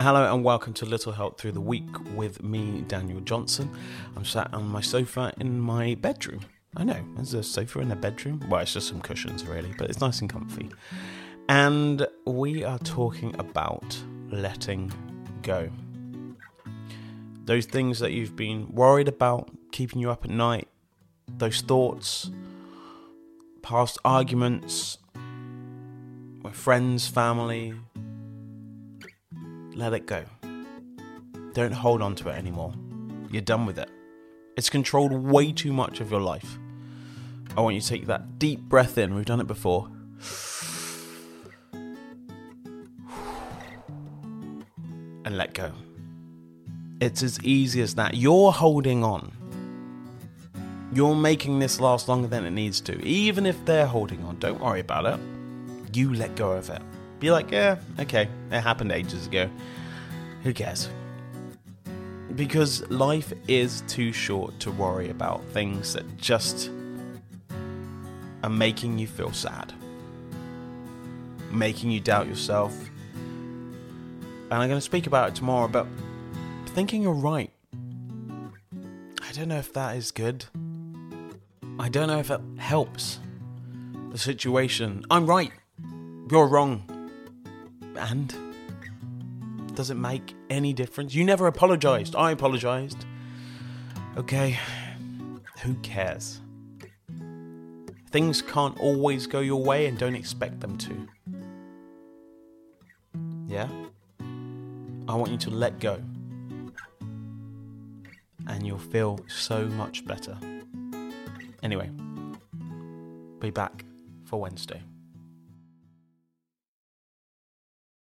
Hello and welcome to Little Help Through the Week with me, Daniel Johnson. I'm sat on my sofa in my bedroom. I know, there's a sofa in a bedroom. Well, it's just some cushions, really, but it's nice and comfy. And we are talking about letting go. Those things that you've been worried about, keeping you up at night, those thoughts, past arguments with friends, family, let it go. Don't hold on to it anymore. You're done with it. It's controlled way too much of your life. I want you to take that deep breath in. We've done it before. And let go. It's as easy as that. You're holding on. You're making this last longer than it needs to. Even if they're holding on, don't worry about it. You let go of it. Be like, yeah, okay, it happened ages ago. Who cares? Because life is too short to worry about things that just are making you feel sad, making you doubt yourself. And I'm going to speak about it tomorrow, but thinking you're right. I don't know if that is good. I don't know if it helps the situation. I'm right. You're wrong. And does it make any difference? You never apologized. I apologized. Okay. Who cares? Things can't always go your way and don't expect them to. Yeah? I want you to let go. And you'll feel so much better. Anyway, be back for Wednesday.